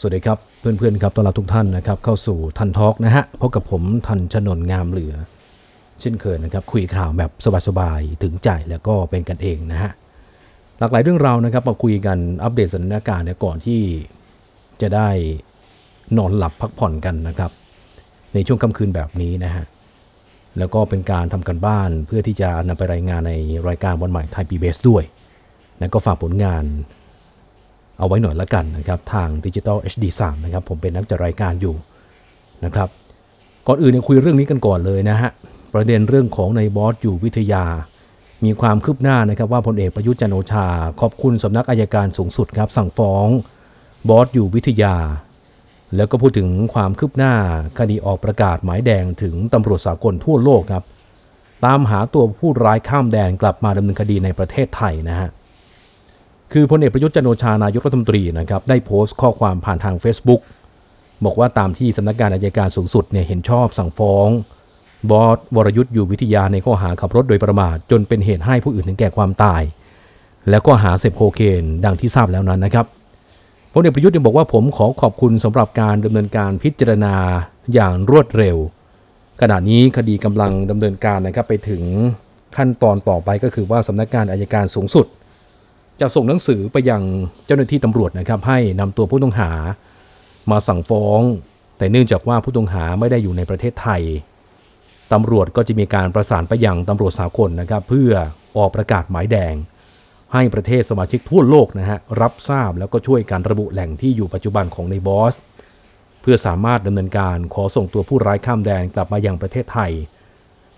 สวัสดีครับเพื่อนๆครับต้อนรับทุกท่านนะครับเข้าสู่ทันทอกนะฮะพบกับผมทันชนนงามเหลือ เช่นเคยนะครับคุยข่าวแบบสบายๆถึงใจแล้วก็เป็นกันเองนะฮะหลากหลายเรื่องราวนะครับมาคุยกันอัปเดตสถานการณ์ก่อนที่จะได้นอนหลับพักผ่อนกันนะครับ ในช่วงค่ำคืนแบบนี้นะฮะแล้วก็เป็นการทำกันบ้านเพื่อที่จะนำไปรายงานในรายการวันใหม่ไทยพีบีด้วย แล้วก็ฝากผลงาน เอาไว้หน่อยละกันนะครับทางดิจิตอล HD3 นะครับผมเป็นนักจัดรายการอยู่นะครับก่อนอื่นเนี่ยคุยเรื่องนี้กันก่อนเลยนะฮะประเด็นเรื่องของในบอสอยู่วิทยา มีความคืบหน้านะครับว่าพลเอกประยุทธ์จันโอชา ขอบคุณสำนักอายการสูงสุดครับสั่งฟ้องบอสอยู่วิทยา แล้วก็พูดถึงความคืบหน้าคดีออกประกาศหมายแดงถึงตำรวจสากลทั่วโลกครับตามหาตัวผู้ร้ายข้ามแดนกลับมาดำเนินคดีในประเทศไทยนะฮะ คือพลเอกประยุทธ์จันโอชานายกรัฐมนตรีนะครับได้โพสต์ข้อความผ่านทาง Facebook บอกว่าตามที่สำนักงานอายการสูงสุดเนี่ยเห็นชอบสั่งฟ้อง บอสวรยุทธ์อยู่วิทยาในข้อหาขับรถโดยประมาทจนเป็นเหตุให้ผู้อื่นถึงแก่ความตาย แล้วก็หาเสพโคเคนดังที่ทราบแล้วนั้นนะครับพลเอกประยุทธ์ยังบอกว่าผมขอขอบคุณสำหรับการดำเนินการพิจารณาอย่างรวดเร็ว ขณะนี้คดีกำลังดำเนินการนะครับไปถึงขั้นตอนต่อไปก็คือว่าสำนักงานอายการสูงสุด จะส่งหนังสือไปยังเจ้าหน้าที่ตำรวจนะครับให้นำตัวผู้ต้องหามาสั่งฟ้อง แต่เนื่องจากว่าผู้ต้องหาไม่ได้อยู่ในประเทศไทยตำรวจก็จะมีการประสานไปยังตำรวจสากลนะครับ เพื่อออกประกาศหมายแดง ให้ประเทศสมาชิกทั่วโลกนะฮะรับทราบแล้วก็ช่วยการระบุแหล่งที่อยู่ปัจจุบันของในบอส เพื่อสามารถดำเนินการขอส่งตัวผู้ร้ายข้ามแดนกลับมายังประเทศไทย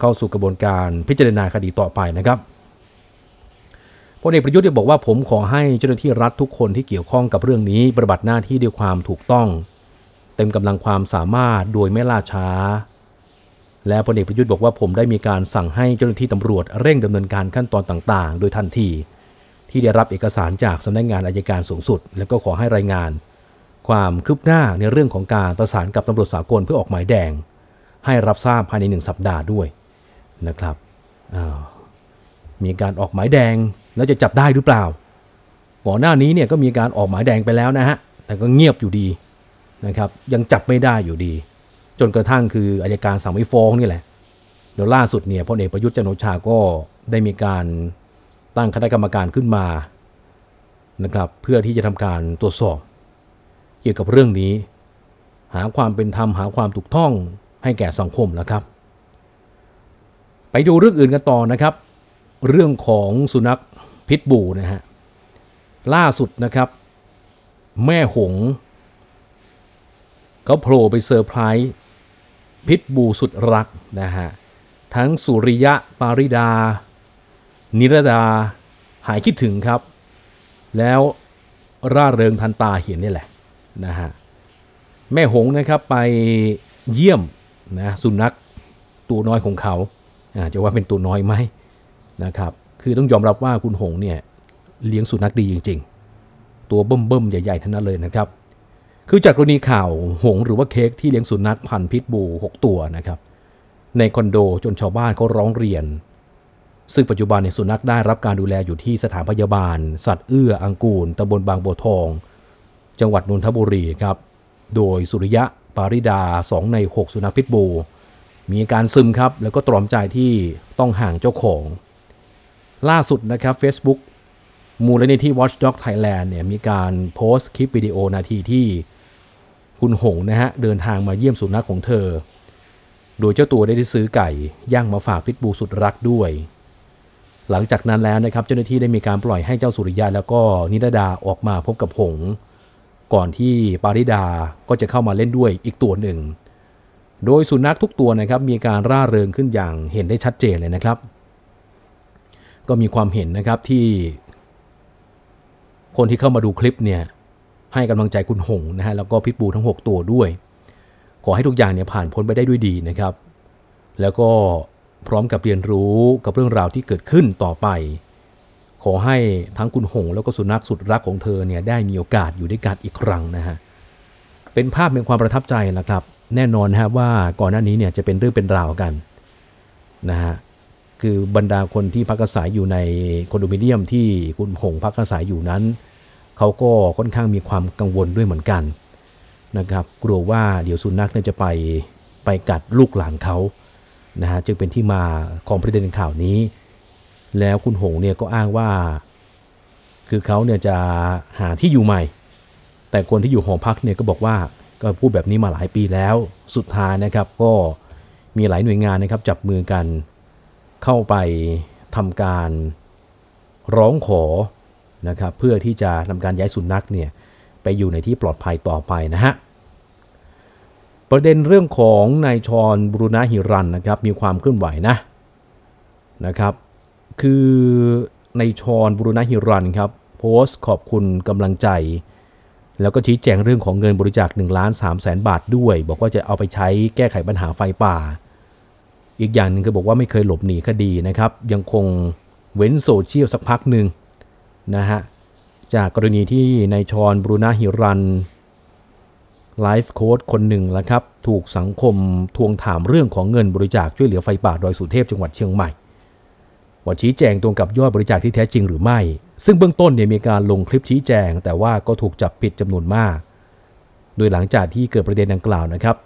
เข้าสู่กระบวนการพิจารณาคดีต่อไปนะครับ พลเอกประยุทธ์ได้บอกว่าผมขอให้เจ้าหน้าที่รัฐทุกคนที่เกี่ยวข้องกับเรื่องนี้ปฏิบัติหน้าที่ด้วยความถูกต้อง เต็มกำลังความสามารถโดยไม่ล่าช้า และพลเอกประยุทธ์บอกว่าผมได้มีการสั่งให้เจ้าหน้าที่ตำรวจเร่งดำเนินการขั้นตอนต่างๆ โดยทันที ที่ได้รับเอกสารจากสำนักงานอายการสูงสุด แล้วก็ขอให้รายงาน ความคืบหน้าในเรื่องของการประสานกับตำรวจสากลเพื่อออกหมายแดง ให้รับทราบภายในหนึ่งสัปดาห์ด้วยนะครับมีการออกหมายแดงแล้วจะจับได้หรือเปล่า ก่อนหน้านี้เนี่ยก็มีการออกหมายแดงไปแล้วนะฮะ แต่ก็เงียบอยู่ดีนะครับ ยังจับไม่ได้อยู่ดี จนกระทั่งคืออายการสั่งไม่ฟ้องนี่แหละ เดี๋ยวล่าสุดเนี่ยพลเอกประยุทธ์จันโอชาก็ได้มีการตั้งคณะกรรมการขึ้นมานะครับ เพื่อที่จะทำการตรวจสอบ เกี่ยวกับเรื่องนี้ หาความเป็นธรรมหาความถูกต้องให้แก่สังคมนะครับ ไปดูเรื่องอื่นกันต่อนะครับ เรื่องของสุนัข พิษบูนะฮะ ล่าสุดนะครับ แม่หงเขาโผล่ไปเซอร์ไพรส์พิษบูสุดรักนะฮะ ทั้งสุริยะ ปาริดา นิรดา หายคิดถึงครับ แล้วร่าเริงทันตาเห็นนี่แหละนะฮะ แม่หงนะครับไปเยี่ยมนะสุนัขตัวน้อยของเขาอ่าจะว่าเป็นตัวน้อยไหมนะครับ คือต้องยอมรับว่าคุณหงเนี่ยเลี้ยงสุนัขดีจริง ๆ ตัวเบิ่มๆใหญ่ๆทั้งนั้นเลยนะครับ คือจากกรณีข่าวหงหรือว่าเค้กที่เลี้ยงสุนัขพันธุ์พิษบู 6 ตัวนะครับ ในคอนโดจนชาวบ้านเขาร้องเรียน ซึ่งปัจจุบันในสุนัขได้รับการดูแลอยู่ที่สถานพยาบาล สัตว์เอื้ออังกูลตำบลบางบัวทอง จังหวัดนนทบุรีครับ โดยสุริยะปาริดา 2 ใน 6 สุนัขพิษบู มีอาการซึมครับแล้วก็ตรอมใจที่ต้องห่างเจ้าของ ล่าสุดนะครับ Facebook มูลนิธิ Watchdog Thailand เนี่ยมีการโพสต์คลิปวิดีโอนาทีที่คุณหงนะฮะ เดินทางมาเยี่ยมสุนัขของเธอ โดยเจ้าตัวได้ซื้อไก่ ย่างมาฝากพิษบูสุดรักด้วย หลังจากนั้นแล้วนะครับ เจ้าหน้าที่ได้มีการปล่อยให้เจ้าสุริยะแล้วก็นิรดาออกมาพบกับหง ก่อนที่ปาริดาก็จะเข้ามาเล่นด้วยอีกตัวหนึ่ง โดยสุนัขทุกตัวนะครับมีการร่าเริงขึ้นอย่างเห็นได้ชัดเจนเลยนะครับ ก็มีความเห็นนะครับที่ คนที่เข้ามาดูคลิปเนี่ยให้กำลังใจคุณหงนะฮะแล้วก็พิษบูทั้ง 6 ตัวด้วย ขอให้ทุกอย่างเนี่ยผ่านพ้นไปได้ด้วยดีนะครับ แล้วก็พร้อมกับเรียนรู้กับเรื่องราวที่เกิดขึ้นต่อไป ขอให้ทั้งคุณหง แล้วก็สุนัขสุดรักของเธอเนี่ยได้มีโอกาสอยู่ด้วยกันอีกครั้งนะฮะเป็นภาพเป็นความประทับใจนะครับ แน่นอนนะครับว่าก่อนหน้านี้เนี่ยจะเป็นเรื่องเป็นราวกันนะฮะ คือบรรดาคนที่พักอาศัยอยู่ในคอนโดมิเนียมที่คุณหงพักอาศัยอยู่นั้น เขาก็ค่อนข้างมีความกังวลด้วยเหมือนกันนะครับ กลัวว่าเดี๋ยวสุนัขเนี่ยจะไปไปกัดลูกหลานเขานะฮะจึงเป็นที่มาของประเด็นข่าวนี้ แล้วคุณหงเนี่ยก็อ้างว่า คือเขาเนี่ยจะหาที่อยู่ใหม่ แต่คนที่อยู่หอพักเนี่ยก็บอกว่าก็พูดแบบนี้มาหลายปีแล้วสุดท้ายนะครับก็มีหลายหน่วยงานนะครับจับมือกัน เข้าไปทำการร้องขอนะครับเพื่อที่จะทำการย้ายสุนัขเนี่ยไปอยู่ในที่ปลอดภัยต่อไปนะฮะประเด็นเรื่องของนายชรบุรณะหิรันนะครับมีความเคลื่อนไหวนะนะครับ คือในชรบุรณะหิรันครับโพสต์ขอบคุณกำลังใจ แล้วก็ชี้แจงเรื่องของเงินบริจาค1ล้าน3แสนบาทด้วย บอกว่าจะเอาไปใช้แก้ไขปัญหาไฟป่า อีกอย่างหนึ่งก็บอกว่าไม่เคยหลบหนีคดีนะครับ ยังคงเว้นโซเชียลสักพักหนึ่งนะฮะจากกรณีที่นายชรบรูนาฮิรันไลฟ์โค้ดคนหนึ่งแล้วครับ ถูกสังคมทวงถามเรื่องของเงินบริจาคช่วยเหลือไฟป่าดอยสุเทพจังหวัดเชียงใหม่ว่าชี้แจงตรงกับยอดบริจาคที่แท้จริงหรือไม่ ซึ่งเบื้องต้นเนี่ยมีการลงคลิปชี้แจง แต่ว่าก็ถูกจับผิดจำนวนมาก โดยหลังจากที่เกิดประเด็นดังกล่าวนะครับ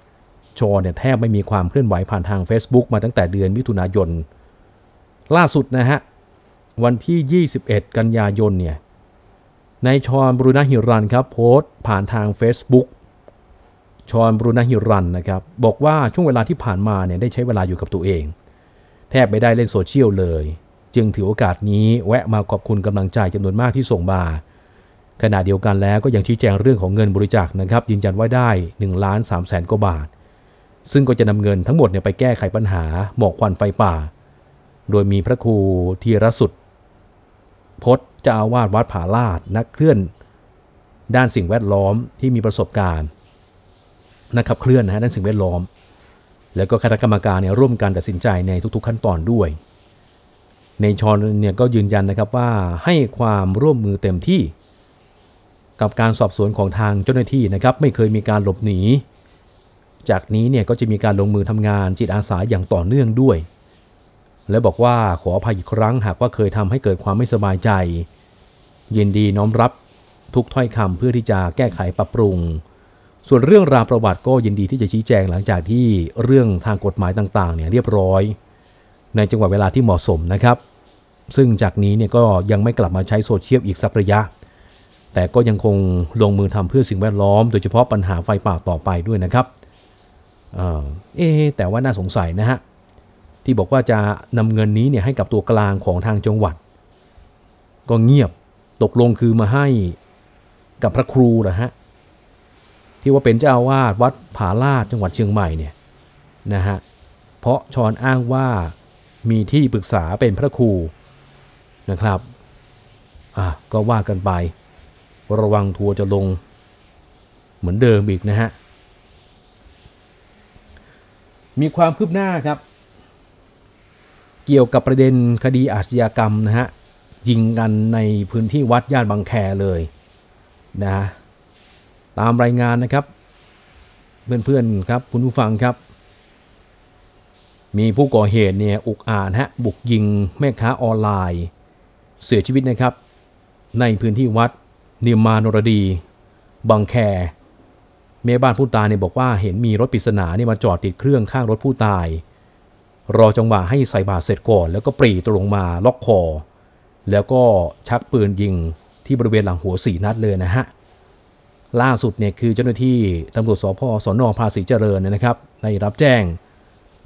ชอเนี่ยแทบไม่มีความเคลื่อนไหวผ่านทาง Facebook มาตั้งแต่เดือนมิถุนายน ล่าสุดนะฮะ วันที่ 21 กันยายนเนี่ยนายชอนบรูนาฮิรันครับโพสต์ผ่านทาง Facebook ชอนบรูนาฮิรันนะครับบอกว่าช่วงเวลาที่ผ่านมาเนี่ยได้ใช้เวลาอยู่กับตัวเอง แทบไม่ได้เล่นโซเชียลเลย จึงถือโอกาสนี้แวะมาขอบคุณกำลังใจจำนวนมากที่ส่งมาขณะเดียวกันแล้วก็ยังชี้แจงเรื่องของเงินบริจาคนะครับยืนยันว่าได้1ล้าน3แสนกว่าบาท ซึ่งก็จะนำเงินทั้งหมดเนี่ยไปแก้ไขปัญหาหมอกควันไฟป่า โดยมีพระครูธีรสุดพจน์เจ้าอาวาสวัดผาลาดนักเคลื่อน ด้านสิ่งแวดล้อมที่มีประสบการณ์นะครับเคลื่อนนะฮะด้านสิ่งแวดล้อม แล้วก็คณะกรรมการเนี่ยร่วมกันตัดสินใจในทุกๆขั้นตอนด้วย ในชอนเนี่ยก็ยืนยันนะครับว่าให้ความร่วมมือเต็มที่ กับการสอบสวนของทางเจ้าหน้าที่นะครับ ไม่เคยมีการหลบหนี จากนี้เนี่ยก็จะมีการลงมือทำงานจิตอาสาอย่างต่อเนื่องด้วย และบอกว่าขออภัยอีกครั้งหากว่าเคยทำให้เกิดความไม่สบายใจ ยินดีน้อมรับทุกถ้อยคำเพื่อที่จะแก้ไขปรับปรุง ส่วนเรื่องราวประวัติก็ยินดีที่จะชี้แจงหลังจากที่เรื่องทางกฎหมายต่างๆเนี่ยเรียบร้อย ในจังหวะเวลาที่เหมาะสมนะครับ ซึ่งจากนี้เนี่ยก็ยังไม่กลับมาใช้โซเชียลอีกสักระยะ แต่ก็ยังคงลงมือทำเพื่อสิ่งแวดล้อม โดยเฉพาะปัญหาไฟป่าต่อไปด้วยนะครับ เอ๊แต่ว่าน่าสงสัยนะฮะ ที่บอกว่าจะนำเงินนี้เนี่ยให้กับตัวกลางของทางจังหวัด ก็เงียบตกลงคือมาให้กับพระครูนะฮะ ที่ว่าเป็นเจ้าอาวาสวัดผาลาดจังหวัดเชียงใหม่เนี่ยนะฮะ เพราะชอนอ้างว่ามีที่ปรึกษาเป็นพระครูนะครับ อะก็ว่ากันไป ระวังทัวร์จะลง เหมือนเดิมอีกนะฮะ มีความคืบหน้าครับ เกี่ยวกับประเด็นคดีอาชญากรรมนะฮะยิงกันในพื้นที่วัดย่านบางแคเลยนะตามรายงานนะครับเพื่อนๆครับคุณผู้ฟังครับ มีผู้ก่อเหตุเนี่ยอุกอาจฮะบุกยิงแม่ค้าออนไลน์ เสียชีวิตนะครับ ในพื้นที่วัดนียมมานรดี บางแค แม่บ้านผู้ตายเนี่ยบอกว่าเห็นมีรถปริศนาเนี่ยมาจอดติดเครื่องข้างรถผู้ตาย รอจังหวะให้ใส่บาตรเสร็จก่อน แล้วก็ปรีตรงมาล็อกคอ แล้วก็ชักปืนยิงที่บริเวณหลังหัวสี่นัดเลยนะฮะล่าสุดเนี่ยคือเจ้าหน้าที่ตำรวจสพสนภาษีเจริญเนยนะครับได้รับแจ้ง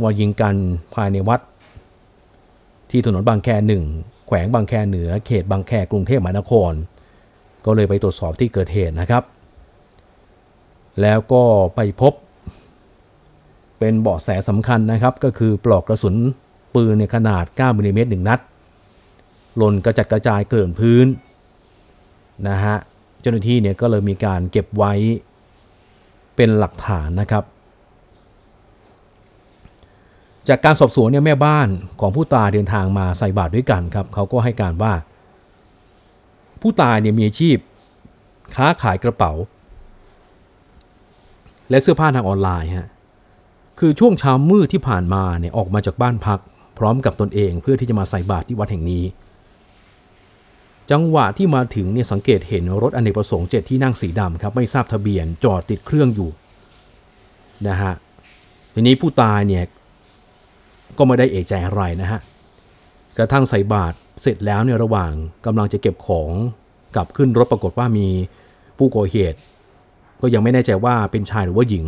ว่ายิงกันภายในวัด ที่ถนนบางแคหนึ่งแขวงบางแคเหนือเขตบางแคกรุงเทพมหานคร ก็เลยไปตรวจสอบที่เกิดเหตุนะครับ แล้วก็ไปพบ เป็นเบาะแสสำคัญนะครับ ก็คือปลอกกระสุนปืนในขนาด 9มิลลิเมตรหนึ่งนัด หล่นกระจัดกระจายเกลื่อนพื้นนะฮะ เจ้าหน้าที่เนี่ยก็เลยมีการเก็บไว้เป็นหลักฐานนะครับ จากการสอบสวนเนี่ยแม่บ้านของผู้ตายเดินทางมาใส่บาตรด้วยกันครับ เขาก็ให้การว่า ผู้ตายเนี่ยมีอาชีพค้าขายกระเป๋า และเสื้อผ้าทางออนไลน์ฮะคือช่วงเช้ามืดที่ผ่านมาเนี่ยออกมาจากบ้านพัก พร้อมกับตนเองเพื่อที่จะมาใส่บาตรที่วัดแห่งนี้ จังหวะที่มาถึงเนี่ยสังเกตเห็นรถอเนกประสงค์เจ็ดที่นั่งสีดำครับไม่ทราบทะเบียนจอดติดเครื่องอยู่นะฮะทีนี้ผู้ตายเนี่ยก็ไม่ได้เอกใจอะไรนะฮะกระทั่งใส่บาตรเสร็จแล้วเนี่ยระหว่างกำลังจะเก็บของกลับขึ้นรถปรากฏว่ามีผู้ก่อเหตุ ก็ยังไม่แน่ใจว่าเป็นชายหรือว่าหญิง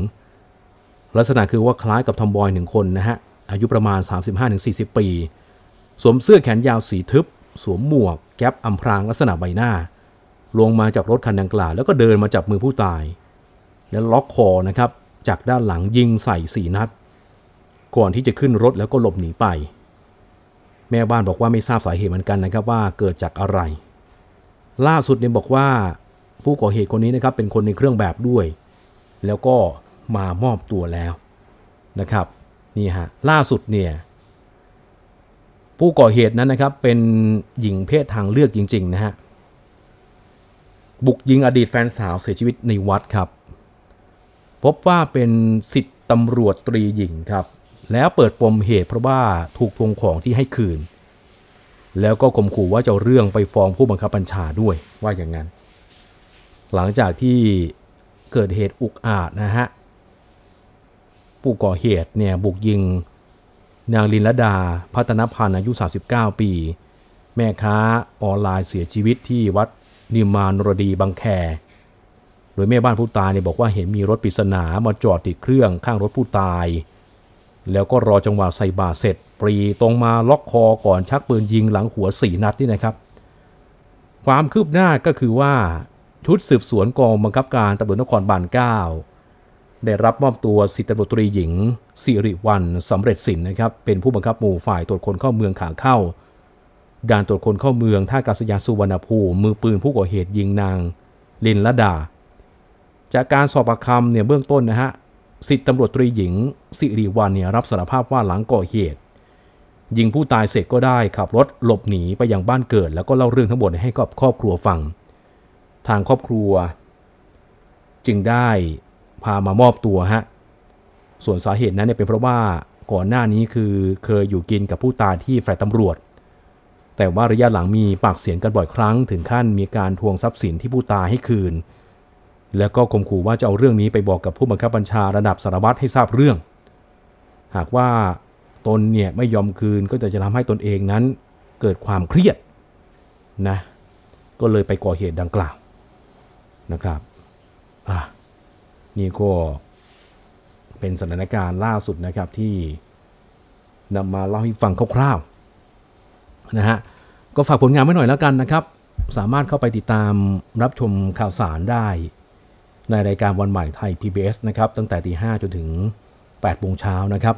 ลักษณะคือว่าคล้ายกับทอมบอยหนึ่งคนนะฮะ อายุประมาณ 35-40 ปี สวมเสื้อแขนยาวสีทึบ สวมหมวก แก๊ปอำพรางลักษณะใบหน้า ลงมาจากรถคันดังกล่าวแล้วก็เดินมาจับมือผู้ตาย แล้วล็อกคอนะครับ จากด้านหลังยิงใส่สี่นัด ก่อนที่จะขึ้นรถแล้วก็หลบหนีไป แม่บ้านบอกว่าไม่ทราบสาเหตุเหมือนกันนะครับว่าเกิดจากอะไร ล่าสุดเนี่ยบอกว่า ผู้ก่อเหตุคนนี้นะครับเป็นคนในเครื่องแบบด้วย แล้วก็มามอบตัวแล้วนะครับนี่ฮะล่าสุดเนี่ยผู้ก่อเหตุนั้นนะครับเป็นหญิงเพศทางเลือกจริงๆนะฮะบุกยิงอดีตแฟนสาวเสียชีวิตในวัดครับ พบว่าเป็นสิทธิ์ตำรวจตรีหญิงครับ แล้วเปิดปมเหตุเพราะว่าถูกทวงของที่ให้คืน แล้วก็ข่มขู่ว่าจะเอาเรื่องไปฟ้องผู้บังคับบัญชาด้วยว่าอย่างนั้น หลังจากที่เกิดเหตุอุกอาจนะฮะ ผู้ก่อเหตุเนี่ยบุกยิง นางลินลดาพัฒนพันธ์อายุ 39 ปี แม่ค้าออนไลน์เสียชีวิตที่วัดนิมานรดีบางแค โดยแม่บ้านผู้ตายเนี่ยบอกว่าเห็นมีรถปริศนามาจอดติดเครื่องข้างรถผู้ตาย แล้วก็รอจังหวะใส่บาเสร็จ ปรีตรงมาล็อกคอก่อนชักปืนยิงหลังหัวสี่นัดนี่นะครับ ความคืบหน้าก็คือว่า ชุดสืบสวนกองบังคับการตำรวจนครบาล 9 ได้รับมอบตัวสิทธิตำรวจตรีหญิง สิริวัลสำเร็จสินนะครับ เป็นผู้บังคับหมู่ฝ่ายตรวจคนเข้าเมืองขาเข้า ด่านตรวจคนเข้าเมืองท่ากาศยานสุวรรณภูมิมือปืนผู้ก่อเหตุยิงนาง ลินละดา จากการสอบปากคำเนี่ยเบื้องต้นนะฮะสิทธิตำรวจตรีหญิง สิริวัลเนี่ยรับสารภาพว่าหลังก่อเหตุยิงผู้ตายเสร็จก็ได้ขับรถหลบหนีไปยังบ้านเกิด แล้วก็เล่าเรื่องทั้งหมดให้กับครอบครัวฟัง ทางครอบครัว จึงได้พามามอบตัวฮะส่วนสาเหตุนั้นเนี่ยเป็นเพราะว่าก่อนหน้านี้คือเคยอยู่กินกับผู้ตายที่แฟลตตำรวจ แต่ว่าระยะหลังมีปากเสียงกันบ่อยครั้ง ถึงขั้นมีการทวงทรัพย์สินที่ผู้ตายให้คืน แล้วก็ข่มขู่ว่าจะเอาเรื่องนี้ไปบอกกับผู้บังคับบัญชาระดับสารวัตรให้ทราบเรื่อง หากว่าตนเนี่ยไม่ยอมคืนก็จะจะทำให้ตนเองนั้นเกิดความเครียดนะ ก็เลยไปก่อเหตุดังกล่าว นะครับอะนี่ก็เป็นสถานการณ์ล่าสุดนะครับที่นำมาเล่าให้ฟังคร่าวๆนะฮะก็ฝากผลงานไว้หน่อยแล้วกันนะครับ สามารถเข้าไปติดตามรับชมข่าวสารได้ ในรายการวันใหม่ไทย PBS นะครับ ตั้งแต่ตีห้จนถึง8โมงเช้านะครับ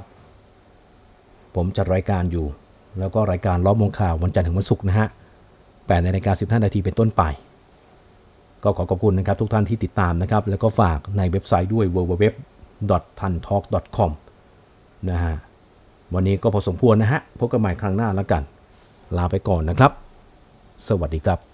ผมจัดรายการอยู่ แล้วก็รายการล้อมวงข่าววันจันทร์ถึงวันศุกร์นะฮะ8นราฬิกา15 นาทีเป็นต้นไป ก็ขอขอบคุณนะครับทุกท่านที่ติดตามนะครับ แล้วก็ฝากในเว็บไซต์ด้วย www.tantalk.com นะฮะวันนี้ก็พอสมควรนะฮะพบกันใหม่ครั้งหน้าแล้วกัน ลาไปก่อนนะครับ สวัสดีครับ